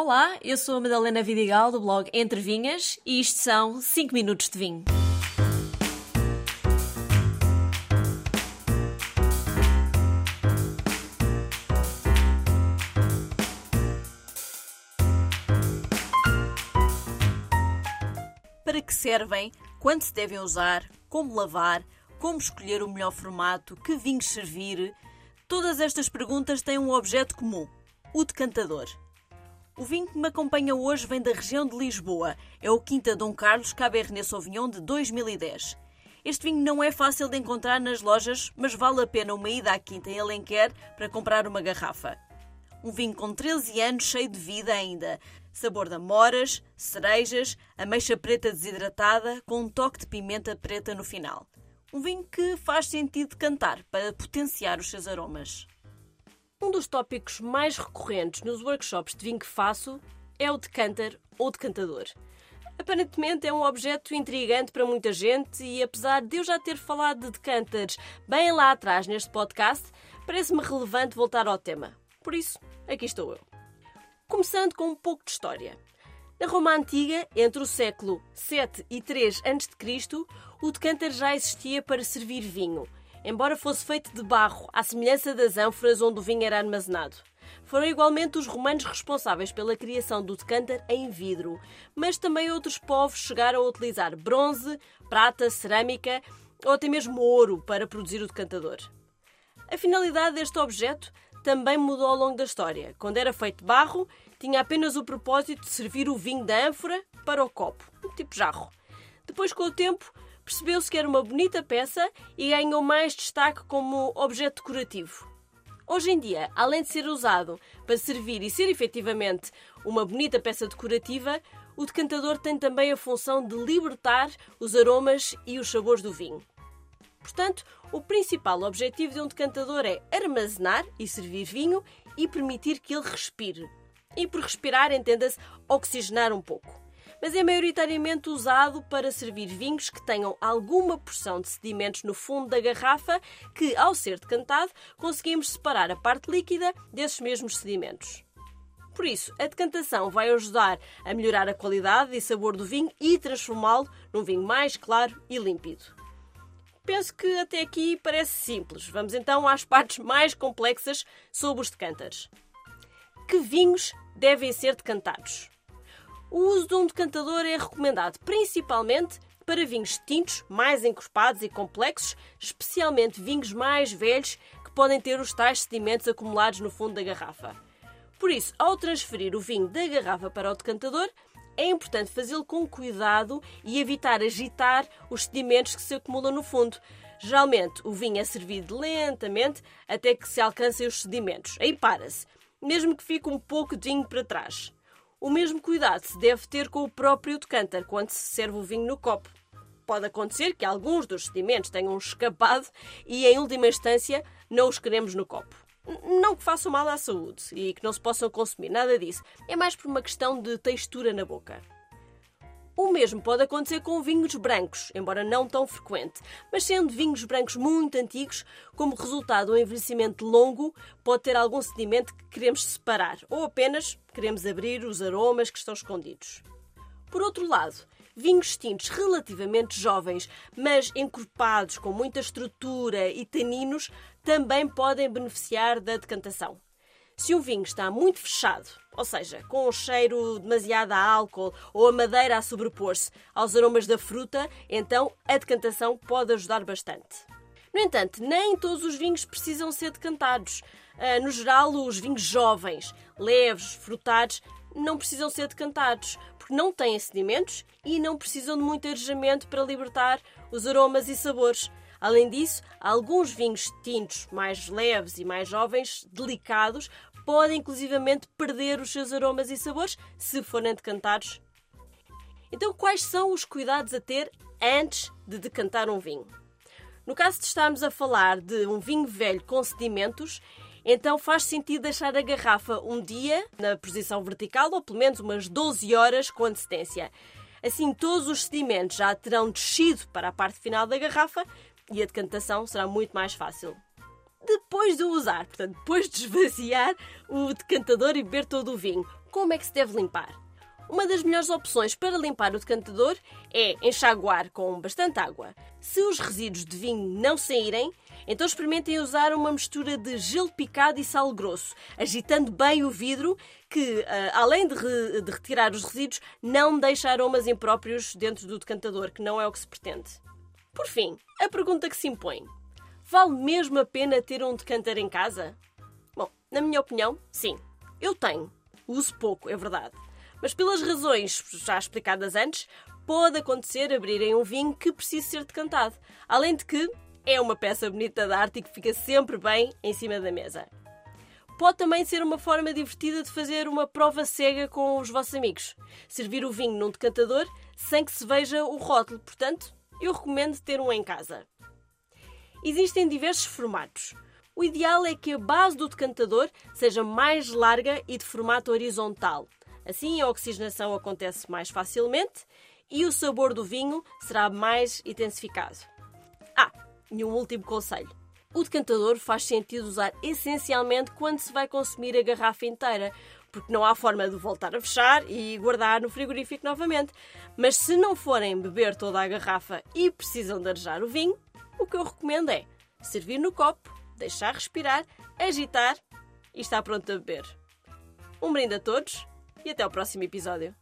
Olá, eu sou a Madalena Vidigal do blog Entre Vinhas e isto são 5 minutos de vinho. Para que servem, quando se devem usar, como lavar, como escolher o melhor formato, que vinhos servir, todas estas perguntas têm um objeto comum: o decantador. O vinho que me acompanha hoje vem da região de Lisboa. É o Quinta Dom Carlos Cabernet Sauvignon de 2010. Este vinho não é fácil de encontrar nas lojas, mas vale a pena uma ida à Quinta em Alenquer para comprar uma garrafa. Um vinho com 13 anos, cheio de vida ainda. Sabor de amoras, cerejas, ameixa preta desidratada, com um toque de pimenta preta no final. Um vinho que faz sentido cantar para potenciar os seus aromas. Um dos tópicos mais recorrentes nos workshops de vinho que faço é o decanter ou decantador. Aparentemente é um objeto intrigante para muita gente e apesar de eu já ter falado de decanters bem lá atrás neste podcast, parece-me relevante voltar ao tema. Por isso, aqui estou eu. Começando com um pouco de história. Na Roma Antiga, entre o século 7 e 3 a.C., o decanter já existia para servir vinho, embora fosse feito de barro, à semelhança das ânforas onde o vinho era armazenado. Foram igualmente os romanos responsáveis pela criação do decanter em vidro, mas também outros povos chegaram a utilizar bronze, prata, cerâmica ou até mesmo ouro para produzir o decantador. A finalidade deste objeto também mudou ao longo da história. Quando era feito de barro, tinha apenas o propósito de servir o vinho da ânfora para o copo, um tipo jarro. Depois, com o tempo, percebeu-se que era uma bonita peça e ganhou mais destaque como objeto decorativo. Hoje em dia, além de ser usado para servir e ser efetivamente uma bonita peça decorativa, o decantador tem também a função de libertar os aromas e os sabores do vinho. Portanto, o principal objetivo de um decantador é armazenar e servir vinho e permitir que ele respire. E por respirar, entenda-se oxigenar um pouco mas é maioritariamente usado para servir vinhos que tenham alguma porção de sedimentos no fundo da garrafa que, ao ser decantado, conseguimos separar a parte líquida desses mesmos sedimentos. Por isso, a decantação vai ajudar a melhorar a qualidade e sabor do vinho e transformá-lo num vinho mais claro e límpido. Penso que até aqui parece simples. Vamos então às partes mais complexas sobre os decantadores. Que vinhos devem ser decantados? O uso de um decantador é recomendado principalmente para vinhos tintos mais encorpados e complexos, especialmente vinhos mais velhos que podem ter os tais sedimentos acumulados no fundo da garrafa. Por isso, ao transferir o vinho da garrafa para o decantador, é importante fazê-lo com cuidado e evitar agitar os sedimentos que se acumulam no fundo. Geralmente, o vinho é servido lentamente até que se alcancem os sedimentos. Aí para-se, mesmo que fique um pouco de vinho para trás. O mesmo cuidado se deve ter com o próprio decanter quando se serve o vinho no copo. Pode acontecer que alguns dos sedimentos tenham escapado e, em última instância, não os queremos no copo. Não que façam mal à saúde e que não se possam consumir, nada disso. É mais por uma questão de textura na boca. O mesmo pode acontecer com vinhos brancos, embora não tão frequente, mas sendo vinhos brancos muito antigos, como resultado do envelhecimento longo, pode ter algum sedimento que queremos separar ou apenas queremos abrir os aromas que estão escondidos. Por outro lado, vinhos tintos relativamente jovens, mas encorpados com muita estrutura e taninos, também podem beneficiar da decantação. Se um vinho está muito fechado, ou seja, com um cheiro demasiado a álcool ou a madeira a sobrepor-se aos aromas da fruta, então a decantação pode ajudar bastante. No entanto, nem todos os vinhos precisam ser decantados. Uh, no geral, os vinhos jovens, leves, frutados, não precisam ser decantados, porque não têm sedimentos e não precisam de muito arejamento para libertar os aromas e sabores. Além disso, alguns vinhos tintos mais leves e mais jovens, delicados, podem inclusivamente perder os seus aromas e sabores se forem decantados. Então, quais são os cuidados a ter antes de decantar um vinho? No caso de estarmos a falar de um vinho velho com sedimentos, então faz sentido deixar a garrafa um dia na posição vertical ou pelo menos umas 12 horas com antecedência. Assim, todos os sedimentos já terão descido para a parte final da garrafa e a decantação será muito mais fácil depois de usar, portanto, depois de esvaziar o decantador e beber todo o vinho. como é que se deve limpar? Uma das melhores opções para limpar o decantador é enxaguar com bastante água. Se os resíduos de vinho não saírem, então experimentem usar uma mistura de gelo picado e sal grosso, agitando bem o vidro, que ah, além de, re de retirar os resíduos, não deixa aromas impróprios dentro do decantador, que não é o que se pretende. Por fim, a pergunta que se impõe: vale mesmo a pena ter um decanter em casa? Bom, na minha opinião, sim. Eu tenho. Uso pouco, é verdade. Mas pelas razões já explicadas antes, pode acontecer abrirem um vinho que precise ser decantado. Além de que é uma peça bonita de arte e que fica sempre bem em cima da mesa. Pode também ser uma forma divertida de fazer uma prova cega com os vossos amigos. Servir o vinho num decantador sem que se veja o rótulo. Portanto, eu recomendo ter um em casa. Existem diversos formatos. O ideal é que a base do decantador seja mais larga e de formato horizontal. Assim, a oxigenação acontece mais facilmente e o sabor do vinho será mais intensificado. Ah, e um último conselho. O decantador faz sentido usar essencialmente quando se vai consumir a garrafa inteira, porque não há forma de voltar a fechar e guardar no frigorífico novamente. Mas se não forem beber toda a garrafa e precisam de arejar o vinho, o que eu recomendo é servir no copo, deixar respirar, agitar e está pronto a beber. Um brinde a todos e até ao próximo episódio.